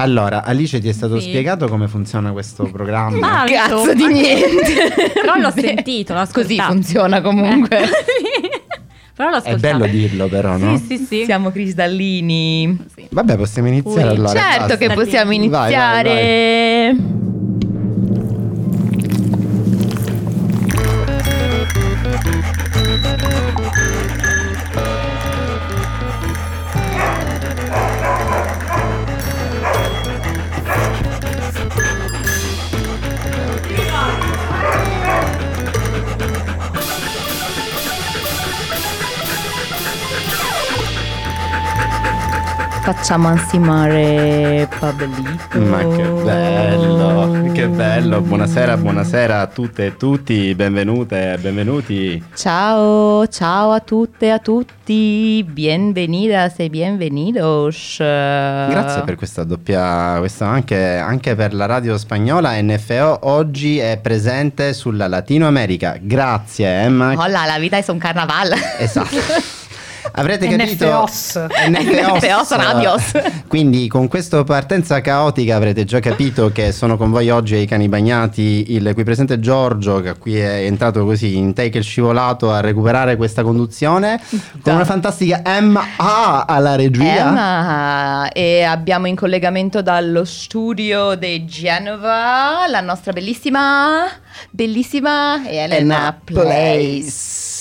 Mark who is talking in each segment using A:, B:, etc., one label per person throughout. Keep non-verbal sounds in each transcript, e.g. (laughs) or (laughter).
A: Allora, Alice ti è stato
B: Sì.
A: spiegato come funziona questo programma?
B: Ma
C: Cazzo di niente. (laughs)
B: Però l'ho sentito, l'ho ascoltato.
C: Così funziona comunque. (laughs)
B: Però l'ho
A: È
B: ascoltato.
A: bello dirlo però, no?
B: Sì, sì, sì.
C: Siamo cristallini.
B: Sì.
A: Vabbè, possiamo iniziare
B: Ui.
A: allora.
C: certo
A: basta.
C: che possiamo
A: Vai, vai,
C: iniziare. Facciamo ansimare Pablito.
A: Ma che bello, che bello. Buonasera, buonasera a tutte e tutti, benvenute benvenuti.
C: Ciao, ciao a tutte e a tutti. Bienvenidas e bienvenidos.
A: Grazie per questa doppia, questo anche, anche per la radio spagnola NFO oggi è presente sulla Latino America. Grazie Emma.
C: Hola, la vita è un carnaval.
A: Esatto. (laughs) Avrete capito?
D: NFOs.
C: NFOs radios.
A: Quindi con questa partenza caotica avrete già capito che sono con voi oggi ai cani bagnati il qui presente Giorgio che qui è entrato così in take il scivolato a recuperare questa conduzione con una fantastica Emma A alla regia.
C: Emma, e abbiamo in collegamento dallo studio di Genova la nostra bellissima, bellissima Elena Place.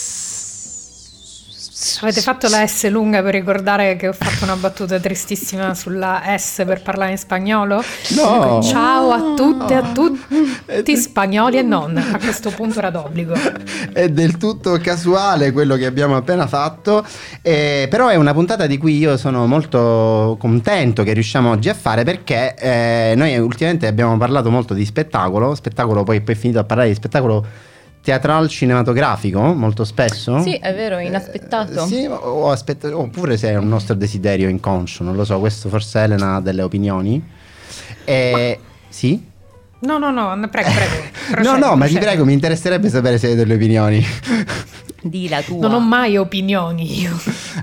D: Avete fatto la S lunga per ricordare che ho fatto una battuta tristissima sulla S per parlare in spagnolo?
A: No.
D: Ciao a tutte e a tutti, spagnoli e non. A questo punto era d'obbligo.
A: È del tutto casuale quello che abbiamo appena fatto, eh, però è una puntata di cui io sono molto contento che riusciamo oggi a fare perché eh, noi ultimamente abbiamo parlato molto di spettacolo, spettacolo poi poi è finito a parlare di spettacolo teatrale cinematografico molto spesso.
C: Sì, è vero, inaspettato.
A: Eh, sì, o- aspetta- oppure se è un nostro desiderio inconscio, non lo so, questo forse Elena ha delle opinioni. Eh, sì?
D: No, no, no, prego, prego. (laughs)
A: no,
D: procedi,
A: no, ma ti prego, mi interesserebbe sapere se hai delle opinioni.
C: Di la tua.
D: Non ho mai opinioni io.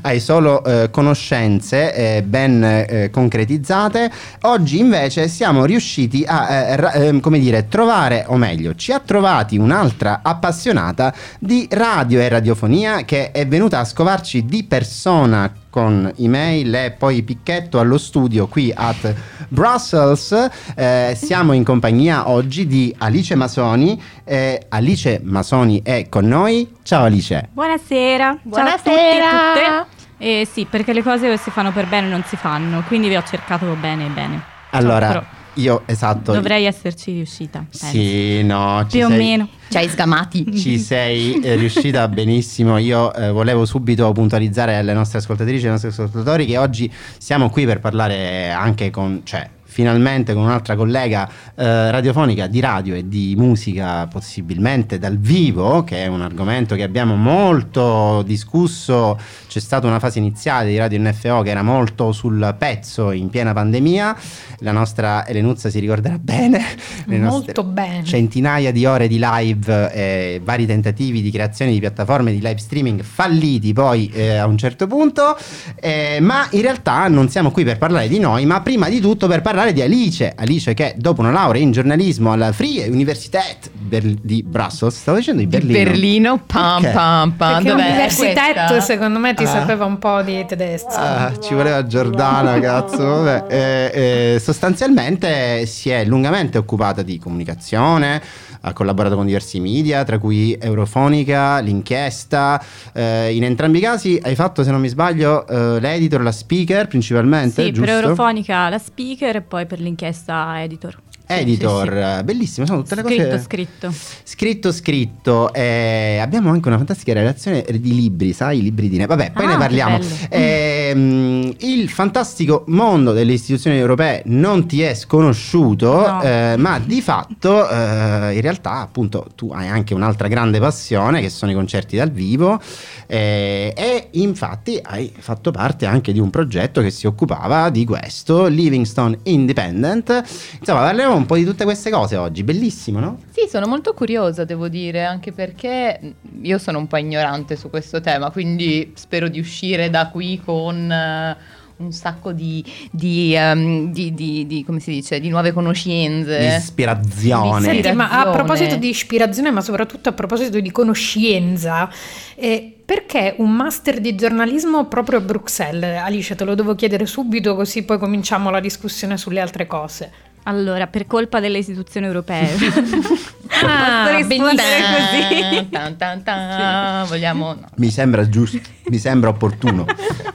A: Hai solo eh, conoscenze eh, ben eh, concretizzate. Oggi invece siamo riusciti a, eh, ra- ehm, come dire, trovare, o meglio, ci ha trovati un'altra appassionata di radio e radiofonia che è venuta a scovarci di persona con email e poi picchetto allo studio qui at Brussels. Eh, siamo in compagnia oggi di Alice Masoni. Eh, Alice Masoni è con noi. Ciao Alice.
B: Buonasera.
C: Buonasera.
B: Ciao a tutti e a tutte. Eh, sì, perché le cose o si fanno per bene non si fanno, quindi vi ho cercato bene bene.
A: Allora,
B: Però
A: io esatto.
B: dovrei esserci riuscita. penso.
A: Sì, no, ci
B: Più o
A: sei,
B: meno.
C: Ci hai sgamati. (laughs)
A: Ci sei eh, riuscita benissimo. Io eh, volevo subito puntualizzare alle nostre ascoltatrici e ai nostri ascoltatori che oggi siamo qui per parlare anche con, cioè, finalmente con un'altra collega eh, radiofonica di radio e di musica, possibilmente dal vivo, che è un argomento che abbiamo molto discusso. C'è stata una fase iniziale di Radio NFO che era molto sul pezzo in piena pandemia. La nostra Elenuzza si ricorderà bene. Le
D: Molto bene.
A: centinaia di ore di live e vari tentativi di creazione di piattaforme di live streaming falliti poi eh, a un certo punto Eh, ma in realtà non siamo qui per parlare di noi ma prima di tutto per parlare di Alice Alice che dopo una laurea in giornalismo alla Free Universität Ber- di Brussels stavo dicendo di
C: Di
A: Berlino
C: Berlino, pam
A: Perché?
C: pam pam.
D: Perché secondo me ti
A: Ah.
D: sapeva un po' di tedesco.
A: Ah, ci voleva Giordana, (laughs) cazzo. Vabbè. Eh, eh, sostanzialmente si è lungamente occupata di comunicazione, ha collaborato con diversi media, tra cui Eurofonica, l'inchiesta. Eh, in entrambi i casi hai fatto, se non mi sbaglio, eh, l'editor, la speaker principalmente.
B: Sì,
A: giusto?
B: per Eurofonica la speaker e poi per l'inchiesta editor.
A: Editor,
B: sì, sì.
A: eh, bellissimo, sono tutte le
B: Scritto,
A: cose
B: scritto.
A: Scritto, scritto. eh, abbiamo anche una fantastica relazione di libri, sai? I libri di ne. Vabbè, poi
B: Ah,
A: ne parliamo. Ehm, il fantastico mondo delle istituzioni europee non ti è sconosciuto,
B: No.
A: eh, ma di fatto, eh, in realtà, appunto, tu hai anche un'altra grande passione che sono i concerti dal vivo. eh, e infatti hai fatto parte anche di un progetto che si occupava di questo, Livingstone Independent. Insomma, parliamo un po' di tutte queste cose oggi, bellissimo, no?
C: Sì, sono molto curiosa, devo dire, anche perché io sono un po' ignorante su questo tema, quindi spero di uscire da qui con eh, un sacco di, di, ehm, di- di- di- come si dice, di nuove conoscenze.
A: Ispirazione.
C: Sì.
D: Senti, ma a
C: Ispirazione.
D: proposito di ispirazione, ma soprattutto a proposito di conoscenza, eh, perché un master di giornalismo proprio a Bruxelles? Alice, te lo devo chiedere subito così poi cominciamo la discussione sulle altre cose.
B: Allora, per colpa delle istituzioni europee. (laughs)
D: Ah,
B: Posso rispondere
D: benissimo.
B: così?
C: Tan, tan, tan. Vogliamo... no.
A: Mi sembra giusto, mi sembra opportuno.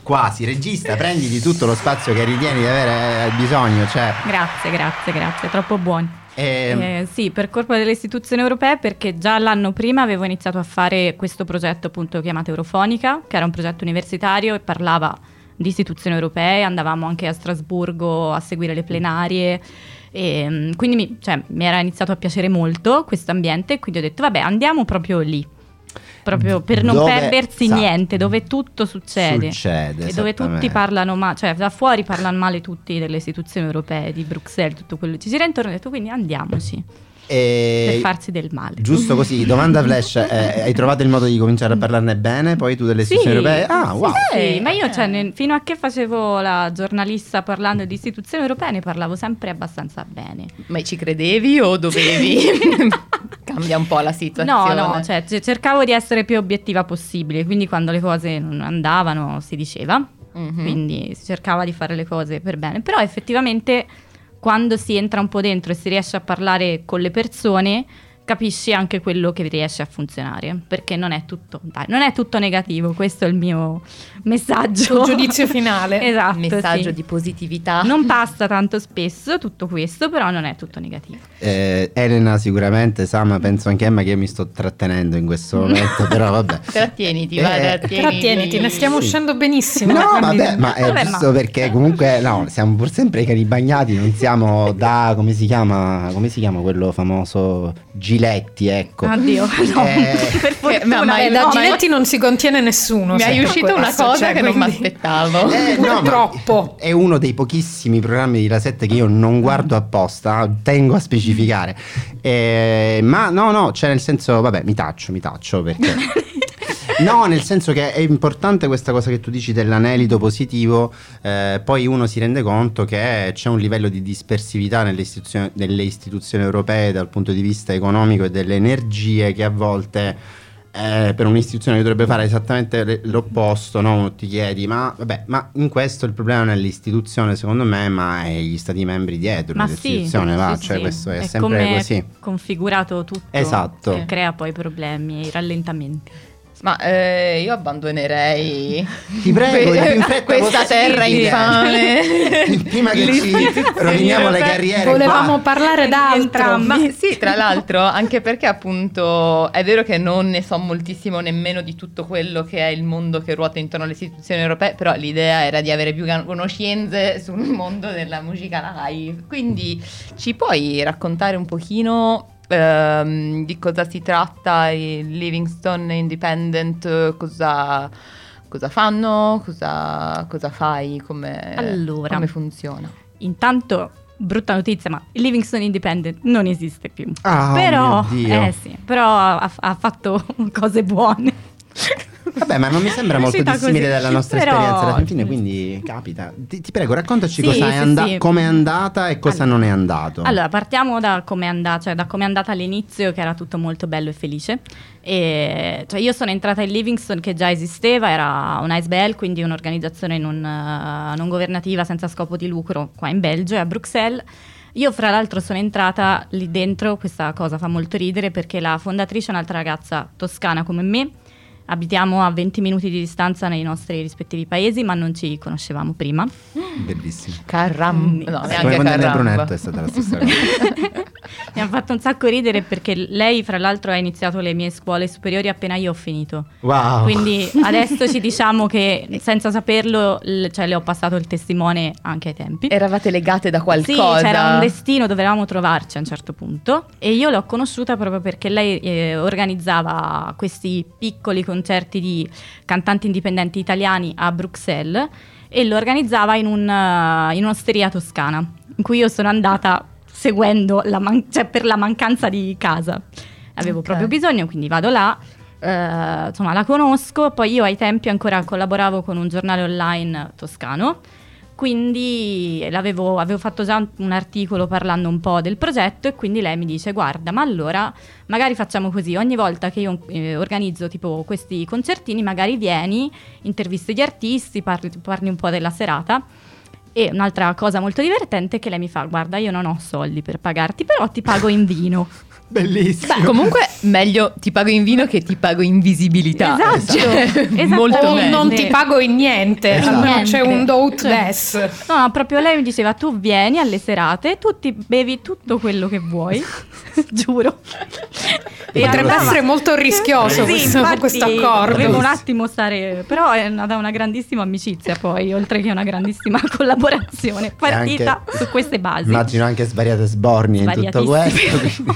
A: Quasi, regista, prenditi tutto lo spazio che ritieni di avere eh, bisogno. Cioè,
B: Grazie, grazie, grazie, troppo buoni.
A: ehm,
B: Eh, sì, per colpa delle istituzioni europee, perché già l'anno prima avevo iniziato a fare questo progetto appunto chiamato Eurofonica, che era un progetto universitario e parlava di istituzioni europee, andavamo anche a Strasburgo a seguire le plenarie. E, mm, quindi mi, cioè, mi era iniziato a piacere molto questo ambiente, quindi ho detto vabbè andiamo proprio lì, proprio per non
A: Dove-
B: perdersi
A: sa-
B: niente, dove tutto succede.
A: Succede,
B: E dove tutti parlano male, cioè da fuori parlano male tutti delle istituzioni europee, di Bruxelles, tutto quello. Che ci gira intorno, ho detto quindi andiamoci
A: e-
B: per farsi del male.
A: Giusto così, (laughs) domanda flash, eh, hai trovato il modo di cominciare a parlarne bene poi tu delle
B: Sì,
A: istituzioni europee? Ah,
B: sì,
A: wow.
B: sì, ma io cioè, ne- fino a che facevo la giornalista parlando di istituzioni europee ne parlavo sempre abbastanza bene.
C: Ma ci credevi o dovevi? (laughs) Cambia un po' la
B: No,
C: situazione.
B: no, cioè, c- cercavo di essere più obiettiva possibile, quindi quando le cose non andavano si diceva,
C: Mhm.
B: quindi si cercava di fare le cose per bene, però effettivamente quando si entra un po' dentro e si riesce a parlare con le persone capisci anche quello che riesce a funzionare, perché non è tutto, dai, non è tutto negativo, questo è il mio messaggio.
D: Il giudizio finale. (laughs)
B: esatto.
C: Messaggio
B: sì.
C: di positività.
B: Non passa tanto spesso tutto questo, però non è tutto negativo.
A: Eh, Elena sicuramente sa, ma penso anche Emma che io mi sto trattenendo in questo (laughs) momento, però vabbè.
C: Trattieniti,
A: Eh,
C: vai, trattieniti.
D: Trattieniti, ne stiamo
A: Sì.
D: uscendo benissimo.
A: No,
D: quindi-
A: vabbè, ma è
B: Vabbè,
A: giusto
B: ma-
A: perché comunque no, siamo pur sempre i cani bagnati, non siamo da come si chiama, come si chiama quello famoso Giletti, ecco.
B: Addio, no,
A: Eh,
B: per fortuna.
C: ma- ma-
D: Eh, da
C: no,
D: Giletti non si contiene nessuno.
C: Mi è uscita una
D: questo,
C: cosa
D: cioè,
C: che non mi
D: quindi-
C: aspettavo.
A: Eh, no, ma
D: Purtroppo.
A: È uno dei pochissimi programmi di La 7 che io non guardo apposta, tengo a specificare. Eh, ma no, no, cioè nel senso, vabbè, mi taccio, mi taccio perché... (laughs) No, nel senso che è importante questa cosa che tu dici dell'anelito positivo, eh, poi uno si rende conto che c'è un livello di dispersività nelle istituzioni, nelle istituzioni europee dal punto di vista economico e delle energie che a volte eh, per un'istituzione che dovrebbe fare esattamente l'opposto, no? ti chiedi, ma vabbè, ma in questo il problema non è l'istituzione secondo me, ma è gli stati membri dietro
B: Ma sì,
A: l'istituzione, va,
B: sì,
A: cioè
B: sì.
A: questo è,
B: È
A: sempre così.
B: è configurato tutto
A: Esatto.
B: che crea poi problemi, i rallentamenti.
C: Ma eh, io abbandonerei (laughs)
A: Ti prego,
C: que-
A: in fretta
C: questa terra infame. (laughs)
A: Prima che ci roviniamo le carriere.
D: Volevamo
A: qua.
D: parlare d'altro.
C: Ma sì, tra l'altro, anche perché appunto è vero che non ne so moltissimo nemmeno di tutto quello che è il mondo che ruota intorno alle istituzioni europee, però l'idea era di avere più conoscenze sul mondo della musica live. Quindi ci puoi raccontare un pochino ehm, di cosa si tratta il Livingston Independent, eh, cosa, cosa fanno, cosa, cosa fai, come,
B: Allora.
C: come funziona.
B: Intanto, brutta notizia, ma il Livingston Independent non esiste più.
A: Ah,
B: però,
A: mio Dio.
B: eh sì, però ha, ha fatto (laughs) cose buone.
A: Vabbè, ma non mi sembra molto dissimile
B: così.
A: dalla nostra
B: Però-
A: esperienza alla fine, quindi capita. Ti, ti prego, raccontaci
B: Sì, sì,
A: anda-
B: sì.
A: come è andata e cosa
B: Allora.
A: non è andato.
B: Allora, partiamo da come è andata, cioè da come è andata all'inizio, che era tutto molto bello e felice. E, cioè, io sono entrata in Livingston che già esisteva, era un ISBL, quindi un'organizzazione non, eh, non governativa senza scopo di lucro qua in Belgio e a Bruxelles. Io fra l'altro sono entrata lì dentro, questa cosa fa molto ridere perché la fondatrice è un'altra ragazza toscana come me, abitiamo a 20 minuti di distanza nei nostri rispettivi paesi ma non ci conoscevamo prima.
A: Bellissimo.
C: Caramba, no,
B: Sì.
A: Come quando
C: caramba.
A: brunetto è stata la stessa cosa. (laughs)
B: Mi ha fatto un sacco ridere perché lei, fra l'altro, ha iniziato le mie scuole superiori appena io ho finito.
A: Wow.
B: Quindi adesso ci diciamo che senza saperlo, l- cioè, le ho passato il testimone anche ai tempi.
C: Eravate legate da qualcosa?
B: Sì, c'era un destino, dovevamo trovarci a un certo punto e io l'ho conosciuta proprio perché lei eh, organizzava questi piccoli concerti di cantanti indipendenti italiani a Bruxelles e lo organizzava in, un, eh, in un'osteria toscana in cui io sono andata seguendo la man- cioè per la mancanza di casa. Avevo
C: Ok.
B: proprio bisogno, quindi vado là. eh, insomma, la conosco. Poi io ai tempi ancora collaboravo con un giornale online toscano quindi avevo fatto già un articolo parlando un po' del progetto e quindi lei mi dice guarda ma allora magari facciamo così ogni volta che io eh, organizzo tipo questi concertini magari vieni intervisti gli artisti parli, parli un po' della serata. E un'altra cosa molto divertente è che lei mi fa guarda io non ho soldi per pagarti però ti pago in vino
A: Bellissimo.
C: Beh, comunque meglio ti pago in vino che ti pago in visibilità.
B: Esatto. Cioè,
C: molto
D: o
C: meglio.
D: non ti pago in niente,
A: Esatto.
D: almeno
B: Niente.
D: c'è un don't
B: Cioè,
D: less.
B: No, no, proprio lei mi diceva tu vieni alle serate, tu ti bevi tutto quello che vuoi, (laughs) giuro. (laughs)
A: E
D: Potrebbe
A: allora-
D: essere molto rischioso
B: Sì,
D: questo,
B: infatti
D: questo accordo.
B: Dovevo un attimo stare, però è nata una grandissima amicizia poi, oltre che una grandissima (laughs) collaborazione, partita
A: anche-
B: su queste basi.
A: Immagino anche svariate sbornie in tutto questo.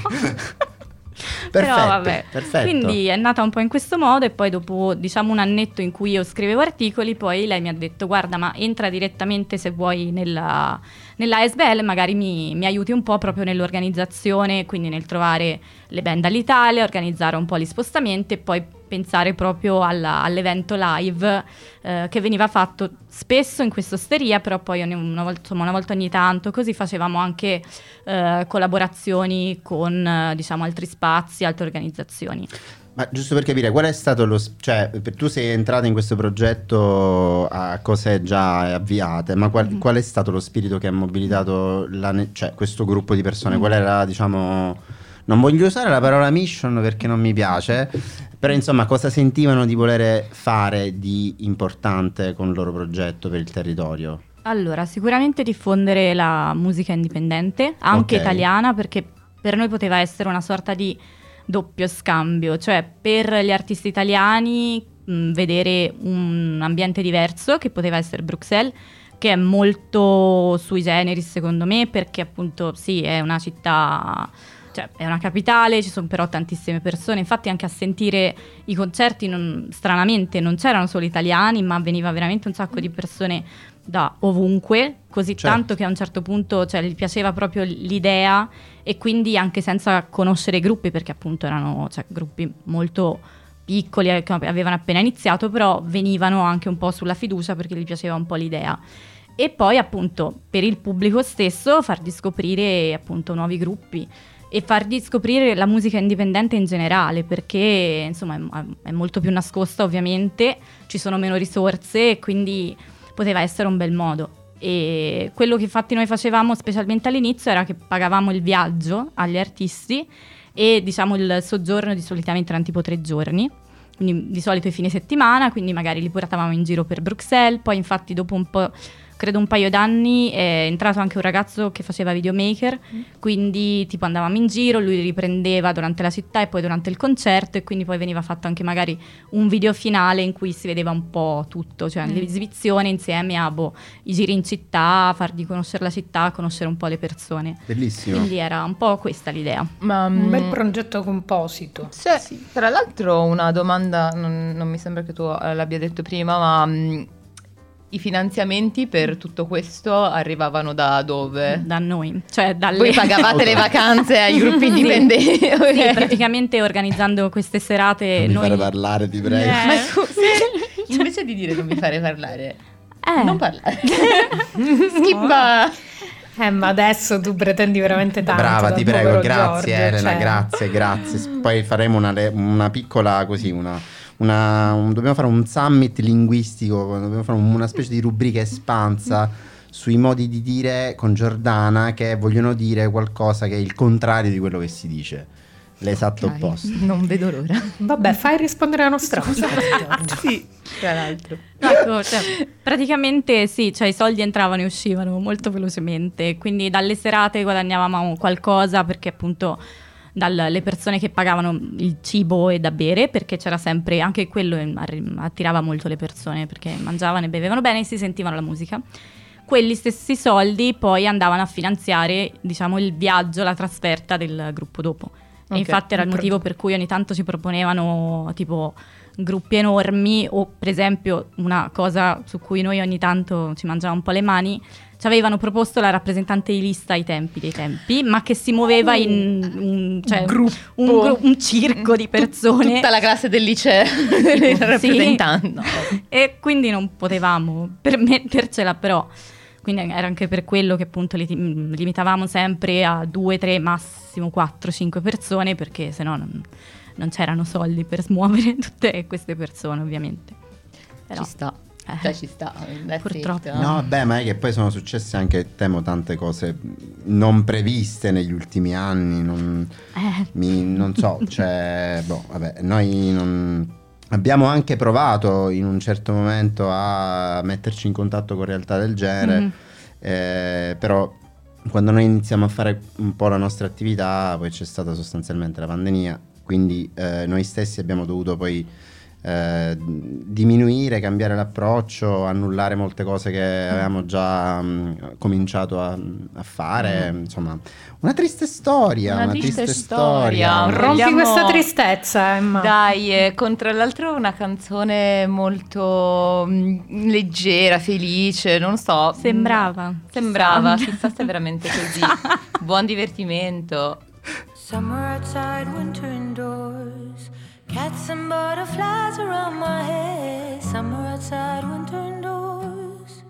A: Quindi-
B: Però
A: perfetto,
B: vabbè,
A: perfetto.
B: quindi è nata un po' in questo modo e poi dopo diciamo un annetto in cui io scrivevo articoli, poi lei mi ha detto guarda ma entra direttamente se vuoi nella, nella ASBL, magari mi, mi aiuti un po' proprio nell'organizzazione, quindi nel trovare le band all'Italia, organizzare un po' gli spostamenti e poi pensare proprio alla- all'evento live eh, che veniva fatto spesso in questa osteria, però poi ogni- una volta, insomma, una volta ogni tanto, così facevamo anche eh, collaborazioni con eh, diciamo altri spazi, altre organizzazioni.
A: Ma giusto per capire, qual è stato lo... cioè, tu sei entrata in questo progetto a cose già avviate, ma qual, qual è stato lo spirito che ha mobilitato la cioè, questo gruppo di persone? Qual era, diciamo... Non voglio usare la parola mission perché non mi piace, però insomma cosa sentivano di volere fare di importante con il loro progetto per il territorio?
B: Allora, sicuramente diffondere la musica indipendente, anche
A: Ok.
B: italiana, perché per noi poteva essere una sorta di doppio scambio, cioè per gli artisti italiani mh, vedere un ambiente diverso, che poteva essere Bruxelles, che è molto sui generis secondo me, perché appunto sì, è una città... Cioè, è una capitale, ci sono però tantissime persone, infatti anche a sentire i concerti non- stranamente non c'erano solo italiani, ma veniva veramente un sacco di persone da ovunque, così
A: Certo.
B: tanto che a un certo punto cioè, gli piaceva proprio l'idea e quindi anche senza conoscere i gruppi, perché appunto erano cioè, gruppi molto piccoli eh, che avevano appena iniziato, però venivano anche un po' sulla fiducia perché gli piaceva un po' l'idea. E poi appunto per il pubblico stesso fargli scoprire appunto nuovi gruppi e fargli scoprire la musica indipendente in generale perché insomma è, è molto più nascosta ovviamente, ci sono meno risorse e quindi poteva essere un bel modo. E quello che infatti noi facevamo specialmente all'inizio era che pagavamo il viaggio agli artisti e diciamo il soggiorno di solitamente erano tipo tre giorni, quindi di solito i fine settimana, quindi magari li portavamo in giro per Bruxelles, poi infatti dopo un po', credo un paio d'anni, è entrato anche un ragazzo che faceva videomaker, quindi tipo andavamo in giro, lui riprendeva durante la città e poi durante il concerto e quindi poi veniva fatto anche magari un video finale in cui si vedeva un po' tutto, cioè
D: Mm.
B: l'esibizione insieme a boh, i giri in città, fargli conoscere la città, conoscere un po' le persone.
A: Bellissimo.
B: Quindi era un po' questa l'idea.
C: Ma,
D: Un bel
C: mm,
D: progetto composito.
C: C'è, tra l'altro, una domanda, non, non mi sembra che tu eh, l'abbia detto prima, ma mm, i finanziamenti per tutto questo arrivavano da dove?
B: Da noi, cioè dalle...
C: Voi pagavate le (laughs) vacanze ai gruppi
B: Sì.
C: indipendenti?
B: Sì,
C: ok.
B: praticamente organizzando queste serate
A: Non mi
B: noi...
A: fare parlare, ti prego.
B: Eh.
C: Ma scusa, invece di dire non mi fare parlare,
B: Eh.
C: non parlare. Schippa. (laughs)
D: Eh, ma adesso tu pretendi veramente tanto.
A: Brava, ti prego, grazie
D: Giorgio,
A: Elena,
D: cioè.
A: grazie, grazie. Poi faremo una, le- una piccola così, una, una- un- dobbiamo fare un summit linguistico, dobbiamo fare un- una specie di rubrica espansa sui modi di dire con Giordana che vogliono dire qualcosa che è il contrario di quello che si dice, l'esatto
C: Ok,
A: opposto.
C: Non vedo l'ora.
D: Vabbè, fai rispondere la nostra (laughs) Giorgio. (laughs)
C: sì, tra l'altro.
B: Ecco, cioè, praticamente sì, cioè i soldi entravano e uscivano molto velocemente, quindi dalle serate guadagnavamo qualcosa perché appunto dalle persone che pagavano il cibo e da bere, perché c'era sempre, anche quello attirava molto le persone perché mangiavano e bevevano bene e si sentivano la musica. Quelli stessi soldi poi andavano a finanziare, diciamo, il viaggio, la trasferta del gruppo dopo.
C: Ok,
B: e infatti era il motivo per cui ogni tanto ci proponevano tipo gruppi enormi o per esempio una cosa su cui noi ogni tanto ci mangiavamo un po' le mani ci avevano proposto la rappresentante di lista ai tempi dei tempi ma che si muoveva in un, cioè,
C: Gruppo.
B: un, gru- un circo di persone
C: Tutta la classe del liceo (laughs)
B: Tipo,
C: rappresentando.
B: e quindi non potevamo permettercela però quindi era anche per quello che appunto li limitavamo sempre a due, tre, massimo quattro, cinque persone perché se no non, non c'erano soldi per smuovere (laughs) tutte queste persone ovviamente.
E: Però, ci sta. Eh, cioè ci sta,
B: purtroppo.
E: It,
A: no? beh, ma è che poi sono successe anche, temo, tante cose non previste negli ultimi anni. Non, eh. mi, non so, (laughs) cioè, boh, vabbè, noi non, abbiamo anche provato in un certo momento a metterci in contatto con realtà del genere, mm-hmm. eh, però quando noi iniziamo a fare un po' la nostra attività, poi c'è stata sostanzialmente la pandemia, quindi eh, noi stessi abbiamo dovuto poi eh, diminuire, cambiare l'approccio, annullare molte cose che mm. avevamo già mh, mm, cominciato a, a fare. Mm. Insomma, una triste storia.
E: Una,
A: una
E: triste, triste, storia. storia.
D: Rompi Vogliamo... questa tristezza, Emma.
E: Dai, eh, con tra l'altro una canzone molto mh, leggera, felice, non so.
B: Sembrava.
E: Sembrava, chissà se è veramente così. (laughs) Buon divertimento. Summer outside, winter indoors. Cats and butterflies around my head. Summer outside, winter indoors.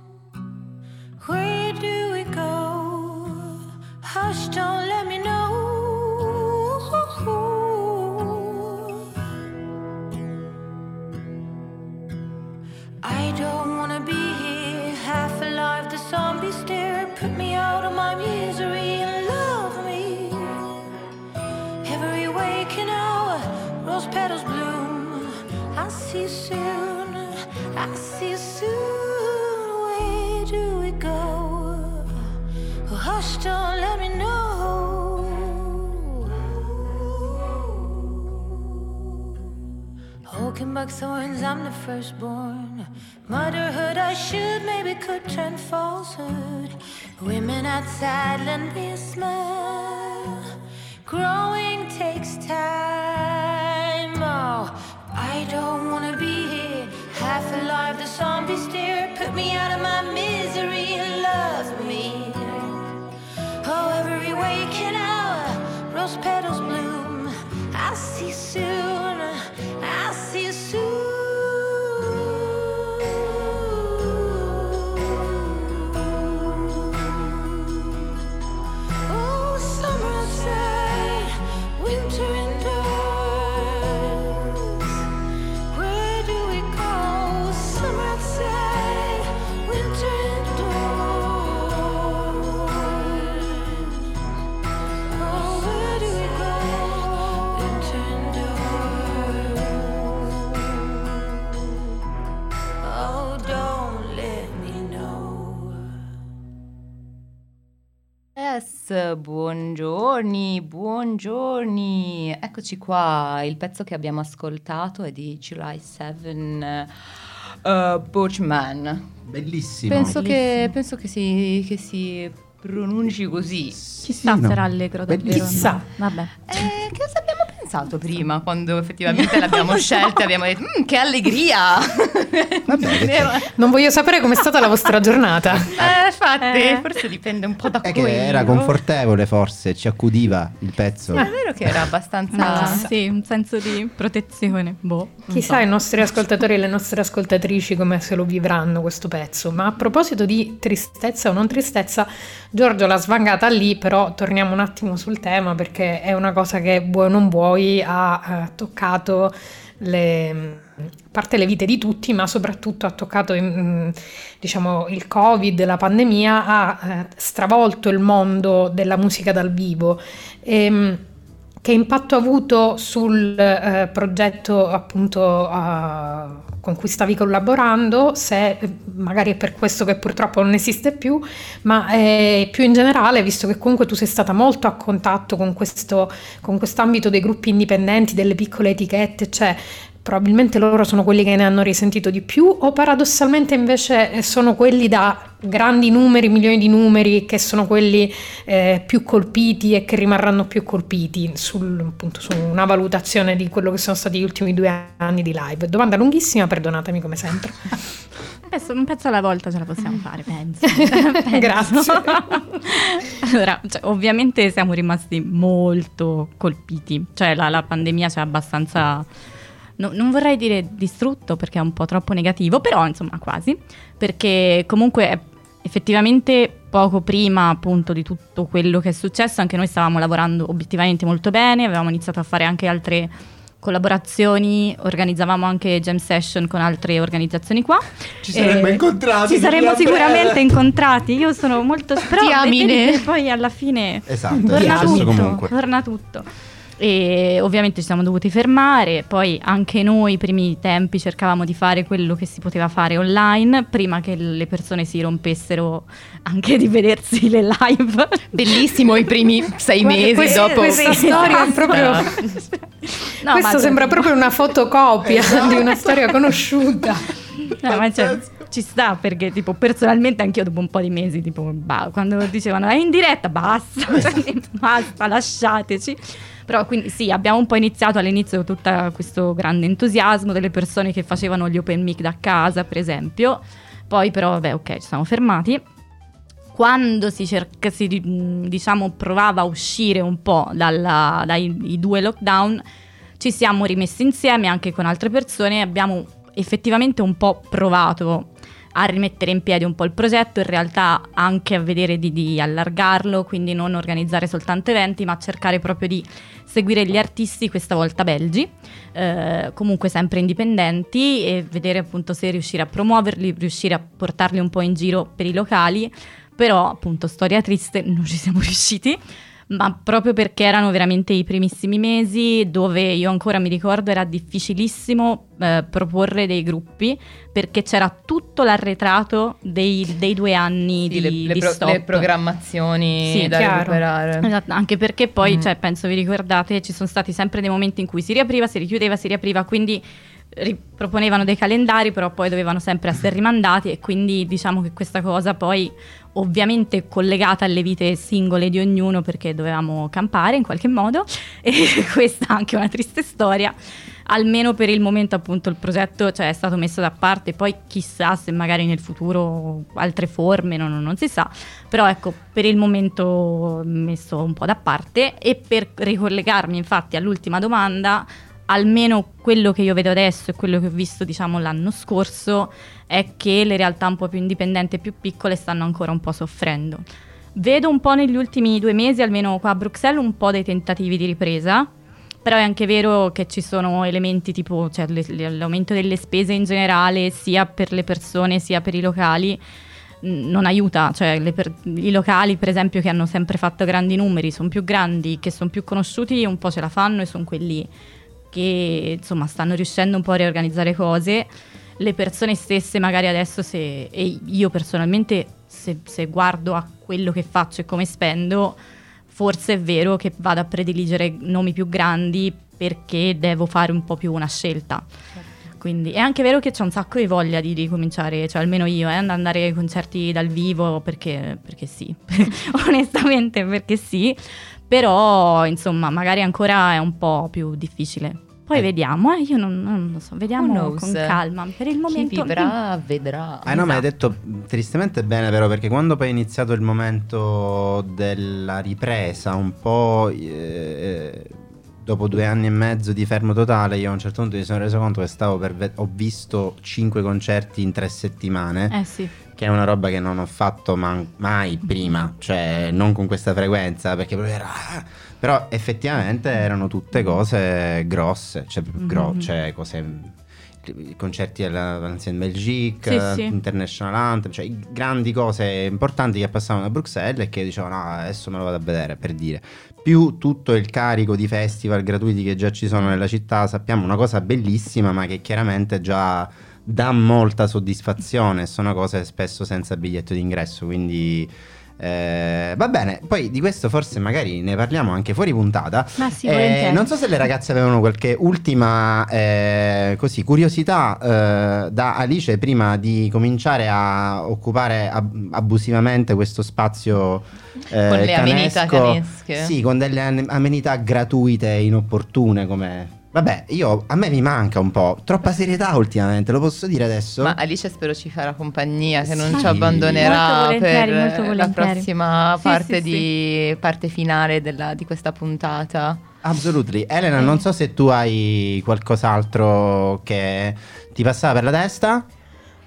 E: Where do we go? Hush, don't let me know. I don't wanna be here, half alive. The zombies stare, put me out of my misery rose petals bloom. I'll see soon. I'll see soon. Where do we go? Oh, hush, don't let me know. Hulking buck thorns, I'm the firstborn. Motherhood, I should, maybe could turn falsehood. Women outside, lend me a smile. Growing takes time. I don't wanna be here, half alive. The zombies stare, put me out of my misery and love me. Oh, every waking hour, rose petals bloom. I'll see soon. Buongiorni, buongiorni. Eccoci qua, il pezzo che abbiamo ascoltato è di July 7 uh, Bushman.
A: Bellissimo.
E: Penso,
A: Bellissimo.
E: Che, penso che, si, che si pronunci così.
B: Chissà, sì, no. sarà allegro davvero.
D: Chissà.
B: Vabbè.
E: Eh, che cosa abbiamo pensato prima. Quando effettivamente (laughs) l'abbiamo scelta e abbiamo detto mm, che allegria!
A: Vabbè, (laughs)
D: non voglio sapere com'è stata la vostra giornata.
E: Eh infatti eh. forse dipende un po' da
A: è
E: quello.
A: che era confortevole forse ci accudiva il pezzo.
E: È vero che era abbastanza
B: no, sì un senso di protezione boh
D: chissà so. i nostri ascoltatori e le nostre ascoltatrici come se lo vivranno questo pezzo ma a proposito di tristezza o non tristezza Giorgio l'ha svangata lì però torniamo un attimo sul tema perché è una cosa che vuoi o non vuoi poi ha eh, toccato le, parte le vite di tutti, ma soprattutto ha toccato mm, diciamo, il Covid, la pandemia, ha eh, stravolto il mondo della musica dal vivo. E, ehm, che impatto ha avuto sul eh, progetto appunto uh, con cui stavi collaborando, se eh, magari è per questo che purtroppo non esiste più, ma eh, più in generale, visto che comunque tu sei stata molto a contatto con questo con quest'ambito dei gruppi indipendenti, delle piccole etichette, cioè probabilmente loro sono quelli che ne hanno risentito di più o paradossalmente invece eh, sono quelli da grandi numeri, milioni di numeri che sono quelli eh, più colpiti e che rimarranno più colpiti sul, appunto, su una valutazione di quello che sono stati gli ultimi due anni di live. Domanda lunghissima, perdonatemi come sempre. (laughs)
B: Un pezzo alla volta ce la possiamo fare, penso. (laughs)
D: penso. Grazie. (laughs)
B: allora, cioè, ovviamente siamo rimasti molto colpiti, cioè la, la pandemia ci ha abbastanza no, non vorrei dire distrutto perché è un po' troppo negativo, però insomma quasi, perché comunque effettivamente poco prima appunto di tutto quello che è successo, anche noi stavamo lavorando obiettivamente molto bene, avevamo iniziato a fare anche altre collaborazioni, organizzavamo anche jam session con altre organizzazioni qua.
A: Ci saremmo incontrati.
B: Ci saremmo sicuramente incontrati. Io sono molto però poi alla fine
A: Esatto,
B: torna
A: è
B: tutto, torna tutto. E ovviamente ci siamo dovuti fermare, poi anche noi i primi tempi cercavamo di fare quello che si poteva fare online, prima che le persone si rompessero anche di vedersi le live.
C: Bellissimo i primi (laughs) sei
D: Guarda,
C: mesi
D: questa-
C: dopo.
D: questa storia è proprio-
B: No,
D: Questo sembra proprio una fotocopia
A: Esatto.
D: di una storia conosciuta.
B: No, ma cioè, ci sta perché tipo personalmente anch'io dopo un po' di mesi tipo bah, quando dicevano è in diretta basta cioè, (laughs) basta lasciateci. Però quindi sì abbiamo un po' iniziato all'inizio tutto questo grande entusiasmo delle persone che facevano gli open mic da casa per esempio. Poi però vabbè ok ci siamo fermati. Quando si, cerca, si diciamo, provava a uscire un po' dalla- dai due lockdown, ci siamo rimessi insieme anche con altre persone e abbiamo effettivamente un po' provato a rimettere in piedi un po' il progetto, in realtà anche a vedere di, di allargarlo, quindi non organizzare soltanto eventi, ma cercare proprio di seguire gli artisti, questa volta belgi, eh, comunque sempre indipendenti e vedere appunto se riuscire a promuoverli, riuscire a portarli un po' in giro per i locali. Però appunto storia triste non ci siamo (laughs) riusciti ma proprio perché erano veramente i primissimi mesi dove io ancora mi ricordo era difficilissimo eh, proporre dei gruppi perché c'era tutto l'arretrato dei, dei due anni
C: Sì,
B: di,
C: le, le
B: di
C: pro- le programmazioni
B: Sì,
C: da
D: chiaro.
C: recuperare.
B: Esatto, anche perché poi,
C: Mm.
B: cioè, penso vi ricordate, ci sono stati sempre dei momenti in cui si riapriva, si richiudeva, si riapriva, quindi riproponevano dei calendari, però poi dovevano sempre essere rimandati e quindi diciamo che questa cosa poi ovviamente collegata alle vite singole di ognuno perché dovevamo campare in qualche modo e (laughs) questa è anche una triste storia. Almeno per il momento appunto il progetto cioè, è stato messo da parte, poi chissà se magari nel futuro altre forme, non, non si sa, però ecco per il momento messo un po' da parte e per ricollegarmi infatti all'ultima domanda, almeno quello che io vedo adesso e quello che ho visto diciamo l'anno scorso è che le realtà un po' più indipendenti e più piccole stanno ancora un po' soffrendo. Vedo un po' negli ultimi due mesi, almeno qua a Bruxelles, un po' dei tentativi di ripresa, però è anche vero che ci sono elementi tipo cioè, le- le- l'aumento delle spese in generale, sia per le persone sia per i locali, non aiuta, cioè per- i locali per esempio che hanno sempre fatto grandi numeri, sono più grandi, che sono più conosciuti, un po' ce la fanno e sono quelli che insomma stanno riuscendo un po' a riorganizzare cose. Le persone stesse magari adesso se, e io personalmente se, se guardo a quello che faccio e come spendo, forse è vero che vado a prediligere nomi più grandi perché devo fare un po' più una scelta. Quindi è anche vero che c'è un sacco di voglia di ricominciare, cioè almeno io, eh, ad andare ai concerti dal vivo perché, perché sì, (laughs) onestamente perché sì, però insomma magari ancora è un po' più difficile. Poi
A: Eh.
B: vediamo, eh, io non, non lo so, vediamo con calma. Per il
C: Chi
B: momento
C: vivrà (laughs) vedrà.
A: Ah no, ma hai detto tristemente bene però perché quando poi è iniziato il momento della ripresa, un po' eh, dopo due anni e mezzo di fermo totale, io a un certo punto mi sono reso conto che stavo per ve- ho visto cinque concerti in tre settimane,
B: Eh sì,
A: che è una roba che non ho fatto man- mai prima, cioè non con questa frequenza, perché proprio era... Però effettivamente erano tutte cose grosse, cioè, gro-
B: Mhm.
A: cioè cose concerti alla all'Ancien Belgique,
B: Sì, sì.
A: International Anthem, cioè grandi cose importanti che passavano a Bruxelles e che dicevano no, adesso me lo vado a vedere per dire. Più tutto il carico di festival gratuiti che già ci sono nella città, sappiamo una cosa bellissima ma che chiaramente già dà molta soddisfazione, sono cose spesso senza biglietto d'ingresso, quindi eh, va bene, poi di questo forse magari ne parliamo anche fuori puntata.
B: ma sì,
A: Eh, non so se le ragazze avevano qualche ultima eh, così, curiosità eh, da Alice prima di cominciare a occupare ab- abusivamente questo spazio eh,
C: Con le amenità
A: canesco.
C: canesche.
A: Sì, con delle amenità gratuite e inopportune come... Vabbè, io, a me mi manca un po', troppa serietà ultimamente, lo posso dire adesso?
C: Ma Alice spero ci farà compagnia, che non
A: Sì.
C: ci
B: Molto
C: abbandonerà
B: volentieri,
C: per
B: molto
C: la prossima
B: Sì,
C: parte,
B: sì,
C: di, parte finale della- di questa puntata.
A: Absolutely. Elena, non so se tu hai qualcos'altro che ti passava per la testa.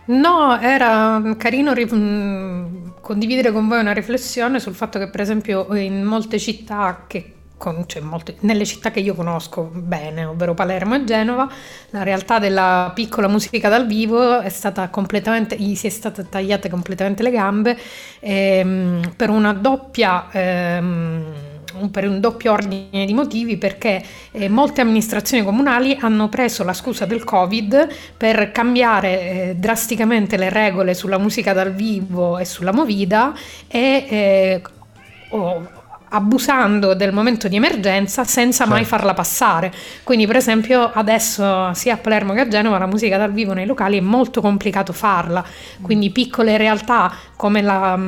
D: No, era carino ri- mh, condividere con voi una riflessione sul fatto che per esempio in molte città che con- cioè molte- nelle città che io conosco bene, ovvero Palermo e Genova, la realtà della piccola musica dal vivo è stata completamente, gli si è state tagliate completamente le gambe ehm, per una doppia ehm, per un doppio ordine di motivi perché eh, molte amministrazioni comunali hanno preso la scusa del Covid per cambiare eh, drasticamente le regole sulla musica dal vivo e sulla movida e eh, abusando del momento di emergenza senza mai
A: Certo.
D: farla passare. Quindi, per esempio, adesso sia a Palermo che a Genova la musica dal vivo nei locali è molto complicato farla. Quindi piccole realtà come la,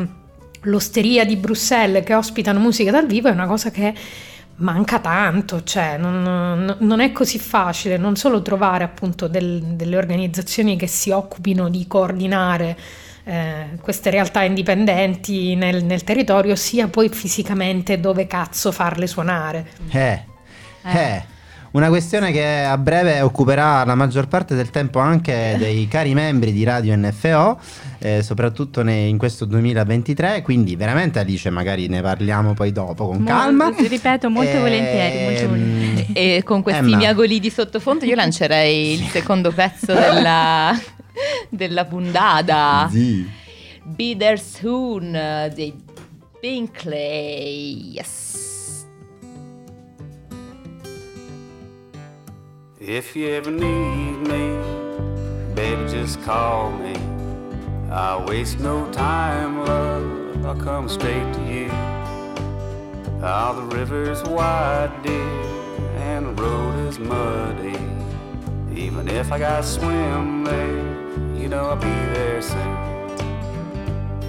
D: l'osteria di Bruxelles che ospitano musica dal vivo è una cosa che manca tanto, cioè non, non- non è così facile non solo trovare appunto del- delle organizzazioni che si occupino di coordinare eh, queste realtà indipendenti nel, nel territorio, sia poi fisicamente dove cazzo farle suonare.
A: Eh, eh. Una questione che a breve occuperà la maggior parte del tempo anche dei cari membri di Radio NFO, eh, soprattutto ne- in questo 2023, quindi veramente Alice magari ne parliamo poi dopo con
B: Mo-
A: calma.
B: ti ripeto, molto volentieri, molto
A: Ehm,
B: volentieri.
C: E con questi
A: Emma.
C: miagoli di sottofondo io lancerei il secondo pezzo della, (laughs) della puntata.
A: Sì.
C: Be There Soon eh, dei Binkley. Yes.
F: If you ever need me, baby, just call me. I'll waste no time, love. I'll come straight to you. All the river's wide, dear, and the road is muddy. Even if I gotta swim there, you know I'll be there soon.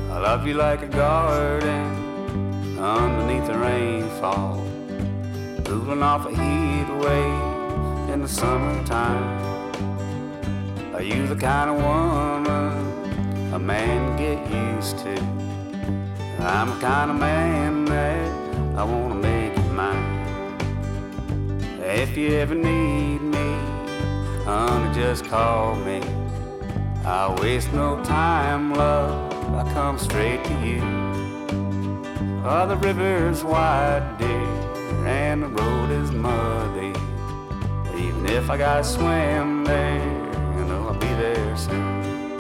F: I love you like a garden underneath the rainfall, cooling off a heat wave in the summertime. Are you the kind of woman a man get used to? I'm the kind of man that I wanna make you mine. If you ever need me, honey, just call me. I'll waste no time, love. I come straight to you. Oh, the river's wide, dear, and the road is muddy. Even if I gotta swim there, you know I'll be there soon.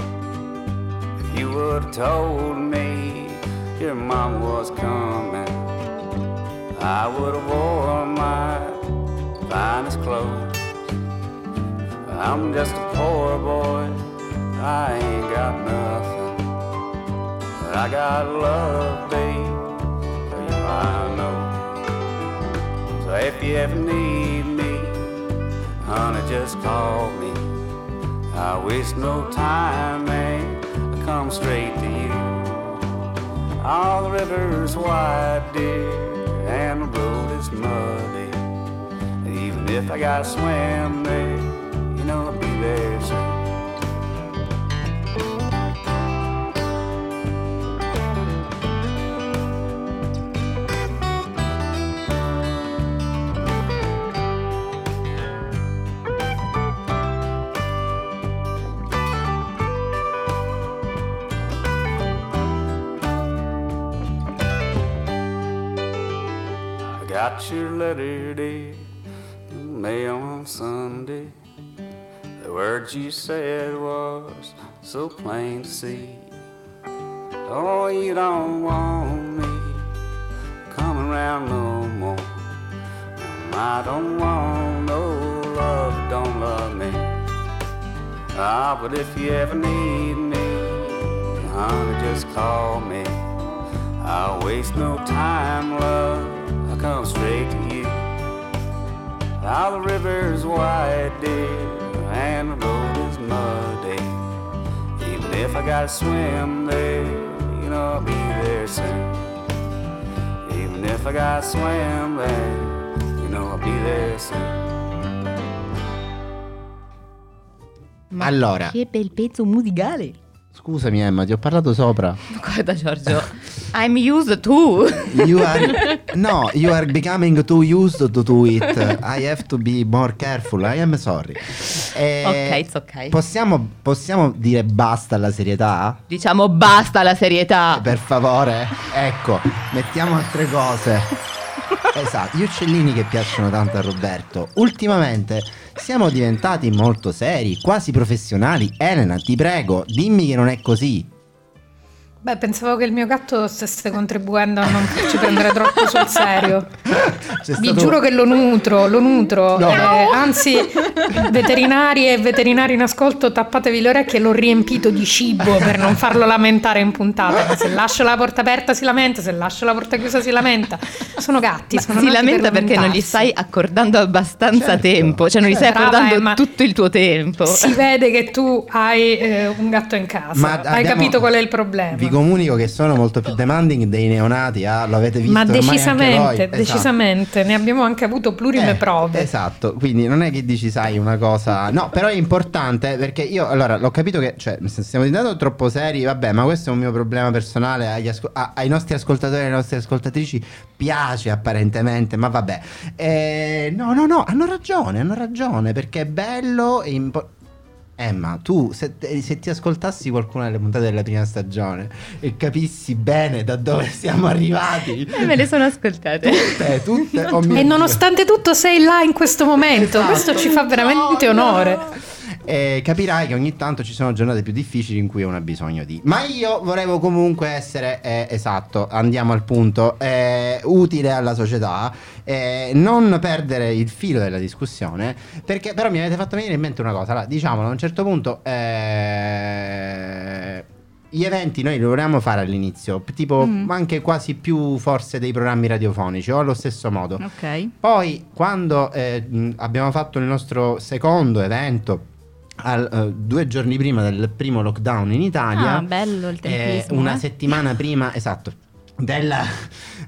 F: If you would've told me your mom was coming, I would've worn my finest clothes. I'm just a poor boy, I ain't got nothing. But I got love, babe, for you I know. So if you ever need me, honey, just call me. I waste no time, man, I come straight to you. All the river's wide, dear, and the road is muddy. Even if I gotta swim there, got your letter, dear, mail on Sunday. The words you said was so plain to see. Oh, you don't want me coming round no more. I don't want no love, don't love me. Ah, but if you ever need me, honey, just call me. I'll waste no time, love. Come straight to you. Now the river's wide, dear, and the road is muddy. Even if I gotta swim there, you know I'll be there soon. Even if I gotta swim there, you know I'll be there soon.
C: Ma
A: Allora.
C: che bel pezzo musicale.
A: Scusami Emma, ti ho parlato sopra. (laughs)
C: Guarda Giorgio, (laughs) I'm used to.
A: You are, no, you are becoming too used to do it. I have to be more careful. I am sorry. Eh,
C: Ok, it's ok.
A: Possiamo, possiamo dire basta alla serietà?
C: Diciamo basta la serietà.
A: Per favore, ecco, mettiamo altre cose. Esatto, gli uccellini che piacciono tanto a Roberto. Ultimamente siamo diventati molto seri, quasi professionali. Elena, ti prego, dimmi che non è così.
D: Beh, pensavo che il mio gatto stesse contribuendo a non farci prendere troppo sul serio. (laughs)
A: C'è
D: Vi
A: stato-
D: giuro che lo nutro, lo nutro.
A: No.
D: Eh, anzi, veterinari e veterinari in ascolto, tappatevi le orecchie, l'ho riempito di cibo per non farlo lamentare in puntata. Ma Se lascio la porta aperta si lamenta, se lascio la porta chiusa si lamenta. Sono gatti,
C: Ma
D: sono
C: si lamenta
D: per
C: perché non gli stai accordando abbastanza
A: Certo.
C: tempo, cioè non gli stai
D: Brava,
C: accordando
D: Emma.
C: tutto il tuo tempo.
D: Si vede che tu hai eh, un gatto in casa.
A: Ma
D: hai
A: abbiamo-
D: capito qual è il problema?
A: Vi comunico che sono molto più demanding dei neonati, ah, lo avete visto
D: Ma decisamente.
A: Esatto.
D: decisamente, ne abbiamo anche avuto plurime
A: Eh,
D: prove.
A: Esatto, quindi non è che dici sai una cosa, no, però è importante perché io allora l'ho capito che, cioè, stiamo diventando troppo seri, vabbè, ma questo è un mio problema personale, asco- a- ai nostri ascoltatori e alle nostre ascoltatrici piace apparentemente, ma vabbè. Eh, no, no, no, hanno ragione, hanno ragione, perché è bello e importante. Emma, tu se, se ti ascoltassi qualcuna delle puntate della prima stagione e capissi bene da dove (laughs) siamo arrivati,
C: Eh, me le sono ascoltate.
A: tutte, tutte, oh
D: E nonostante tutto sei là in questo momento,
A: Esatto.
D: questo ci fa veramente
A: No,
D: onore.
A: no. E capirai che ogni tanto ci sono giornate più difficili in cui uno ha bisogno di. Ma io volevo comunque essere eh, esatto, andiamo al punto, eh, utile alla società, eh, non perdere il filo della discussione, perché però mi avete fatto venire in mente una cosa, allora, diciamolo a un certo punto... eh, gli eventi noi li volevamo fare all'inizio, tipo
B: Mm.
A: anche quasi più forse dei programmi radiofonici o allo stesso modo.
B: Ok.
A: Poi, quando eh, abbiamo fatto il nostro secondo evento, al- eh, due giorni prima del primo lockdown in Italia,
B: Ah, bello il
A: eh,
B: tempismo.
A: una
B: eh.
A: settimana (laughs) prima, esatto. Del,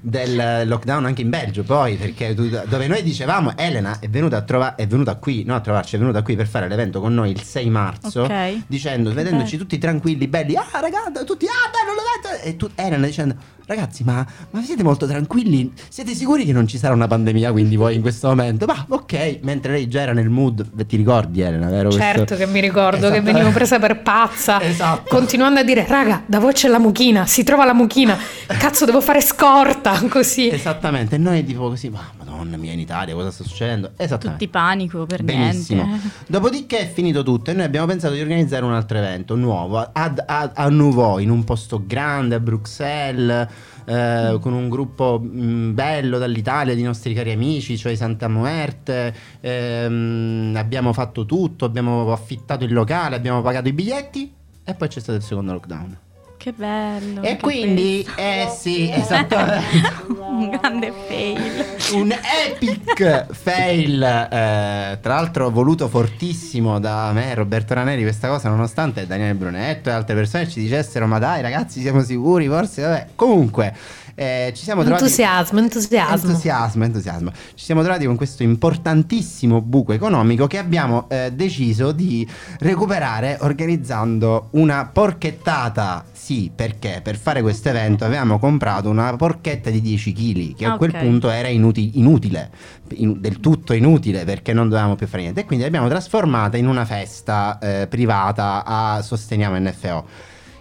A: del lockdown anche in Belgio poi perché tu- dove noi dicevamo Elena è venuta a trovare è venuta qui no a trovarci è venuta qui per fare l'evento con noi il 6 marzo
B: Ok.
A: dicendo vedendoci tutti tranquilli belli ah ragazzi tutti ah bello l'evento e tu Elena dicendo ragazzi ma, ma siete molto tranquilli siete sicuri che non ci sarà una pandemia quindi voi in questo momento ma ok mentre lei già era nel mood ti ricordi Elena vero questo?
D: Certo che mi ricordo che
A: Esatto.
D: venivo presa per pazza,
A: Esatto.
D: continuando a dire, raga, da voi c'è la mucchina, si trova la mucchina, cazzo devo fare scorta, (laughs) così.
A: esattamente e noi tipo così ma madonna mia in Italia cosa sta succedendo esattamente
B: Tutti panico per
A: Benissimo.
B: niente. (laughs)
A: Dopodiché è finito tutto e noi abbiamo pensato di organizzare un altro evento nuovo ad, a, a Nouveau, in un posto grande a Bruxelles, eh, con un gruppo mh, bello dall'Italia di nostri cari amici, cioè Santa Muerte. ehm, abbiamo fatto tutto, abbiamo affittato il locale, abbiamo pagato i biglietti e poi c'è stato il secondo lockdown.
B: Che bello.
A: e
B: che
A: quindi, eh sì, esattamente.
B: bello. (laughs) Un grande fail.
A: un epic fail eh, tra l'altro voluto fortissimo da me Roberto Raneri questa cosa nonostante Daniele Brunetto e altre persone ci dicessero ma dai ragazzi siamo sicuri forse vabbè comunque eh, ci siamo trovati
D: Entusiasmo, entusiasmo.
A: Entusiasmo, entusiasmo. Ci siamo trovati con questo importantissimo buco economico che abbiamo eh, deciso di recuperare organizzando una porchettata. Sì, perché per fare questo evento avevamo comprato una porchetta di 10 kg che a
B: Ah,
A: quel
B: ok.
A: punto era inuti- inutile, in- del tutto inutile perché non dovevamo più fare niente e quindi l'abbiamo trasformata in una festa eh, privata a Sosteniamo NFO.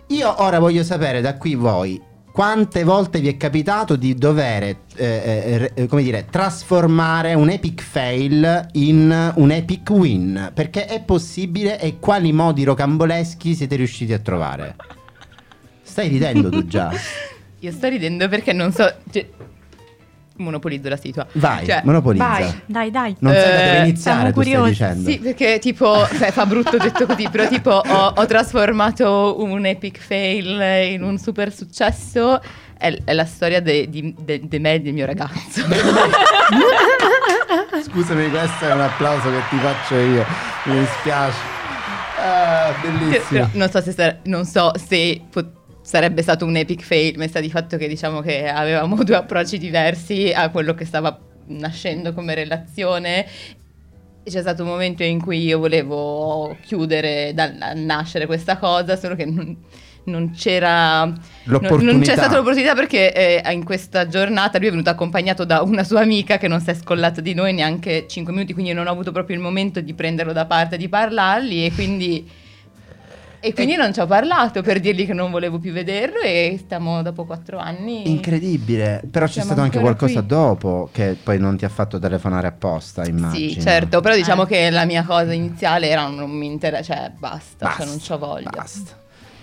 A: Io ora voglio sapere da qui voi quante volte vi è capitato di dover, eh, eh, eh, come dire, trasformare un epic fail in un epic win? Perché è possibile e quali modi rocamboleschi siete riusciti a trovare? Stai ridendo tu già?
C: Io sto ridendo perché non so. Cioè, monopolizzo la situa.
A: Vai,
C: Cioè,
A: monopolizza.
D: vai.
B: Dai, dai.
A: Non sai da
C: Eh,
A: dove iniziare,
B: siamo
A: tu stai dicendo.
C: Sì, perché tipo, cioè, fa brutto detto così, però tipo ho, ho trasformato un epic fail in un super successo. È, è la storia di, de- de me e del mio ragazzo. (laughs)
A: Scusami, questo è un applauso che ti faccio io. Mi dispiace. Ah, bellissimo.
C: Però non so se, sar- non so se po- sarebbe stato un epic fail, ma sta di fatto che diciamo che avevamo (laughs) due approcci diversi a quello che stava nascendo come relazione. C'è stato un momento in cui io volevo chiudere dal a nascere questa cosa, solo che non, non c'era non, non c'è stata l'opportunità perché eh, in questa giornata lui è venuto accompagnato da una sua amica che non si è scollata di noi neanche 5 minuti, quindi non ho avuto proprio il momento di prenderlo da parte e di parlargli e quindi, e quindi non ci ho parlato per dirgli che non volevo più vederlo e stiamo dopo 4 anni.
A: Incredibile, però c'è stato anche qualcosa
C: qui.
A: dopo che poi non ti ha fatto telefonare apposta, immagino.
C: Sì, certo, però diciamo
B: Eh.
C: che la mia cosa iniziale era non mi interessa, cioè basta,
A: Basta,
C: cioè non c'ho voglia.
A: Basta,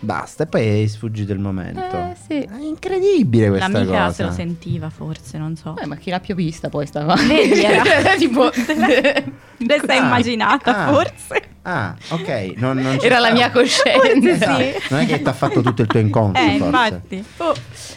A: basta. E poi è sfuggito il momento.
C: Eh, sì.
A: È incredibile questa
B: L'amica
A: cosa.
B: se lo sentiva forse, non so.
C: Eh, ma chi l'ha più vista poi sta qua?
B: Vedi, era- (laughs)
C: tipo
B: Le (laughs) sei
A: Ah,
B: immaginata
A: ah.
B: forse?
A: Ah, ok. Non, non
C: era la mia coscienza.
B: Sì.
A: Non è che ti ha fatto tutto il tuo incontro,
B: Eh,
A: forse.
B: infatti.
C: Oh,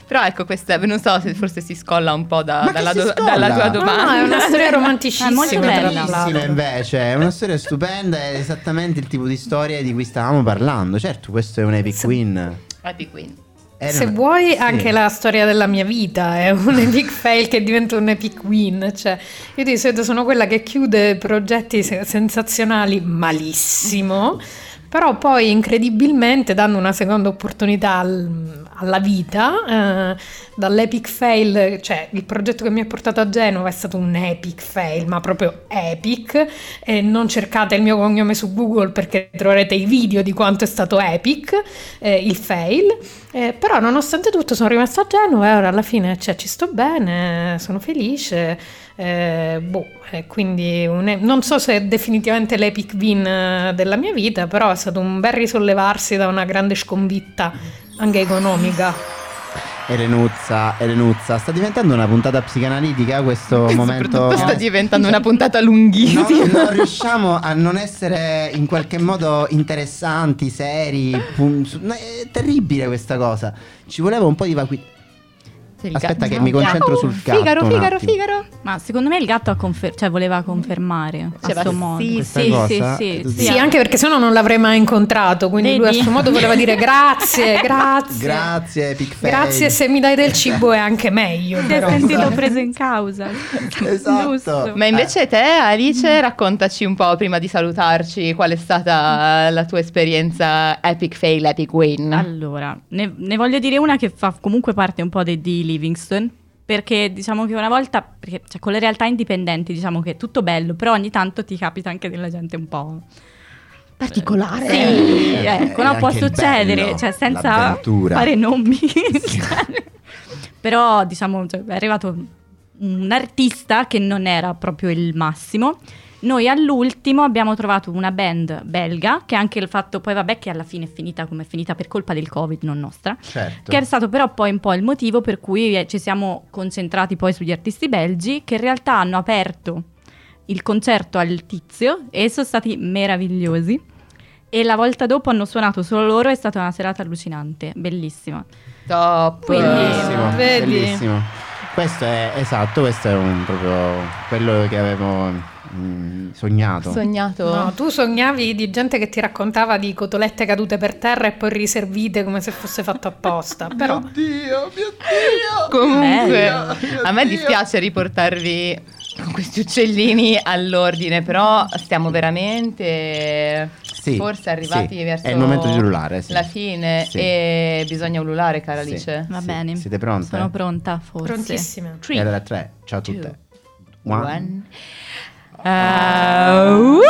C: però ecco, questa non so se forse si scolla un po' da- dalla, do-
A: scolla?
C: dalla tua
A: No,
C: domanda.
D: No, è una storia (laughs) romanticissima.
B: È molto bella.
A: Bellissima invece, è una storia stupenda, è esattamente il tipo di storia di cui stavamo parlando. Certo, questo è un epic win.
C: Happy Queen.
A: Era
D: Se vuoi,
A: sì.
D: anche la storia della mia vita è un epic (laughs) fail che diventa un epic win. Cioè, io di solito sono quella che chiude progetti se- sensazionali malissimo, però poi incredibilmente danno una seconda opportunità al- alla vita. eh, dall'epic fail, cioè il progetto che mi ha portato a Genova è stato un epic fail, ma proprio epic. E non cercate il mio cognome su Google perché troverete i video di quanto è stato epic eh, il fail. Eh, però nonostante tutto sono rimasta a Genova e ora alla fine cioè, ci sto bene, sono felice. Eh, boh, eh, quindi un e- non so se è definitivamente l'epic win eh, della mia vita, però è stato un bel risollevarsi da una grande sconfitta anche economica.
A: Elenuzza, Elenuzza, sta diventando una puntata psicanalitica questo
C: Che
A: momento.
C: soprattutto sta diventando una puntata
A: No,
C: lunghissima.
A: non riusciamo a non essere in qualche modo interessanti, seri. pun- no, è terribile questa cosa. Ci voleva un po' di vacuità.
C: Il
A: Aspetta,
C: gatto.
A: che mi concentro sul gatto.
C: Figaro, Figaro. Figaro.
B: Ma secondo me il gatto ha confer- cioè, voleva confermare
C: Diceva
B: a suo modo.
C: sì,
B: sì, sì, sì, sì,
D: Sì, anche perché sennò non l'avrei mai incontrato, quindi lui a
B: Vedi?
D: suo modo voleva dire (laughs) grazie, grazie.
A: Grazie, Epic Fail.
D: Grazie, se mi dai del cibo è anche meglio.
B: È
D: però.
B: sentito preso in causa.
A: Esatto.
B: Giusto.
C: Ma invece te, Alice, raccontaci un po' prima di salutarci qual è stata la tua esperienza epic fail, epic win.
B: Allora, ne, ne voglio dire una che fa comunque parte un po' di, di Livingston. Perché diciamo che una volta, perché cioè, con le realtà indipendenti diciamo che è tutto bello, però ogni tanto ti capita anche della gente un po'...
C: Particolare.
B: Sì,
A: Eh,
B: ecco, no, può succedere,
A: bello,
B: cioè senza
A: l'avventura.
B: fare nomi. (laughs) Però diciamo cioè, è arrivato un artista che non era proprio il massimo. Noi all'ultimo abbiamo trovato una band belga che anche il fatto poi vabbè che alla fine è finita come è finita per colpa del Covid, non nostra.
A: Certo.
B: Che è stato però poi un po' il motivo per cui eh, ci siamo concentrati poi sugli artisti belgi che in realtà hanno aperto il concerto al tizio e sono stati meravigliosi. E la volta dopo hanno suonato solo loro, è stata una serata allucinante, bellissima.
C: Top.
B: Quindi-
A: Bellissimo,
D: Vedi?
A: bellissimo. Questo è esatto, questo è un proprio quello che avevo mm, sognato.
C: Sognato.
D: No, tu sognavi di gente che ti raccontava di cotolette cadute per terra e poi riservite come se fosse fatto apposta. (laughs) Però
A: Mio Dio, mio Dio.
C: Comunque,
B: Bello.
C: a me dispiace riportarvi con questi uccellini all'ordine, però stiamo veramente
A: Sì,
C: forse arrivati
A: sì,
C: verso
A: è il momento di ululare, sì.
C: la fine
A: Sì.
C: e bisogna ululare, cara
A: Sì.
C: Alice.
B: Va
A: Sì,
B: bene.
A: siete pronte?
B: Sono pronta, forse.
D: prontissime.
C: Three,
A: E allora tre. Ciao a tutte. One.
C: one.
B: Uh, uh